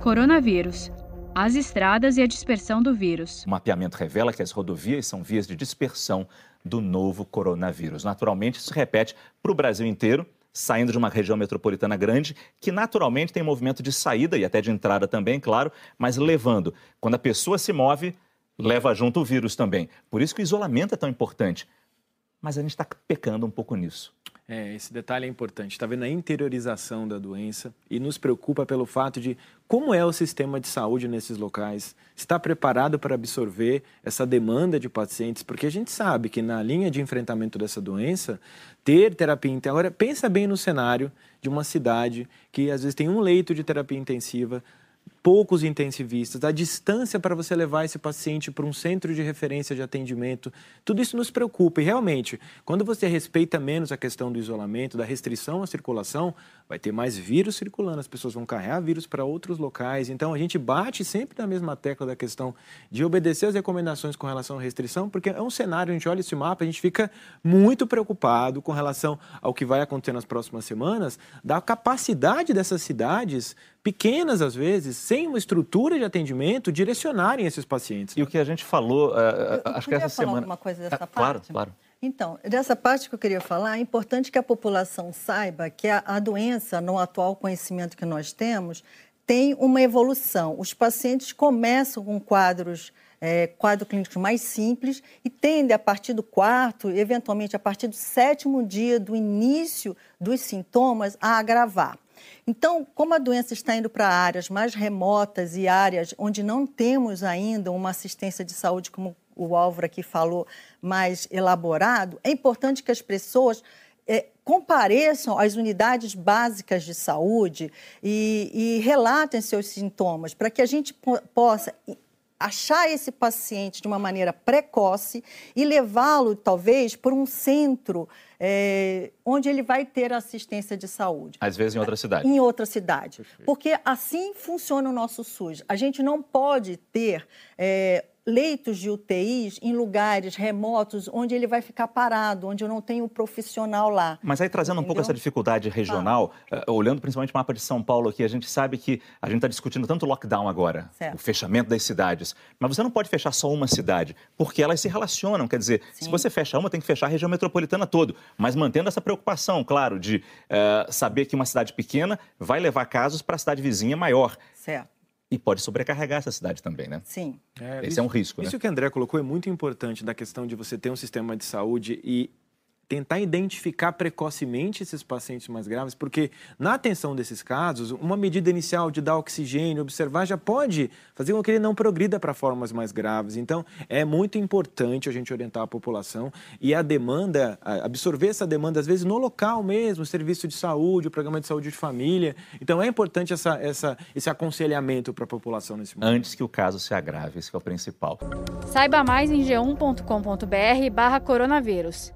Coronavírus. As estradas e a dispersão do vírus. O mapeamento revela que as rodovias são vias de dispersão do novo coronavírus. Naturalmente, isso se repete para o Brasil inteiro, saindo de uma região metropolitana grande, que naturalmente tem movimento de saída e até de entrada também, claro, mas levando. Quando a pessoa se move, leva junto o vírus também. Por isso que o isolamento é tão importante. Mas a gente está pecando um pouco nisso. É, esse detalhe é importante. Está vendo a interiorização da doença e nos preocupa pelo fato de como é o sistema de saúde nesses locais. Está preparado para absorver essa demanda de pacientes? Porque a gente sabe que na linha de enfrentamento dessa doença, ter terapia intensiva. Agora, pensa bem no cenário de uma cidade que às vezes tem um leito de terapia intensiva, poucos intensivistas, a distância para você levar esse paciente para um centro de referência de atendimento, tudo isso nos preocupa. E realmente, quando você respeita menos a questão do isolamento, da restrição à circulação, vai ter mais vírus circulando, as pessoas vão carregar vírus para outros locais. Então a gente bate sempre na mesma tecla da questão de obedecer as recomendações com relação à restrição, porque é um cenário, a gente olha esse mapa, a gente fica muito preocupado com relação ao que vai acontecer nas próximas semanas, da capacidade dessas cidades pequenas às vezes, sem uma estrutura de atendimento, direcionarem esses pacientes. E o que a gente falou, uh, acho que essa semana. alguma coisa dessa ah, parte? Claro, claro. Então, dessa parte que eu queria falar, é importante que a população saiba que a, a doença, no atual conhecimento que nós temos, tem uma evolução. Os pacientes começam com quadros, é, quadro clínicos mais simples e tendem, a partir do quarto, eventualmente a partir do sétimo dia do início dos sintomas, a agravar. Então, como a doença está indo para áreas mais remotas e áreas onde não temos ainda uma assistência de saúde como o Álvaro aqui falou, mais elaborado, é importante que as pessoas é, compareçam às unidades básicas de saúde e, e relatem seus sintomas, para que a gente possa achar esse paciente de uma maneira precoce e levá-lo, talvez, para um centro é, onde ele vai ter assistência de saúde. Às vezes em outra cidade. Em outra cidade. Porque assim funciona o nosso SUS. A gente não pode ter é, leitos de UTIs em lugares remotos onde ele vai ficar parado, onde eu não tenho um profissional lá. Mas aí trazendo entendeu? um pouco essa dificuldade regional, ah. uh, olhando principalmente o mapa de São Paulo aqui, a gente sabe que a gente está discutindo tanto o lockdown agora, certo. o fechamento das cidades, mas você não pode fechar só uma cidade, porque elas se relacionam, quer dizer, Sim. se você fecha uma, tem que fechar a região metropolitana toda, mas mantendo essa preocupação, claro, de uh, saber que uma cidade pequena vai levar casos para a cidade vizinha maior. Certo e pode sobrecarregar essa cidade também, né? Sim. É, Esse isso, é um risco, isso né? Isso que o André colocou é muito importante da questão de você ter um sistema de saúde e tentar identificar precocemente esses pacientes mais graves, porque na atenção desses casos, uma medida inicial de dar oxigênio, observar, já pode fazer com que ele não progrida para formas mais graves. Então, é muito importante a gente orientar a população e a demanda, absorver essa demanda, às vezes, no local mesmo, o serviço de saúde, o programa de saúde de família. Então, é importante essa, essa, esse aconselhamento para a população nesse momento. Antes que o caso se agrave, esse é o principal. Saiba mais em g1.com.br barra coronavírus.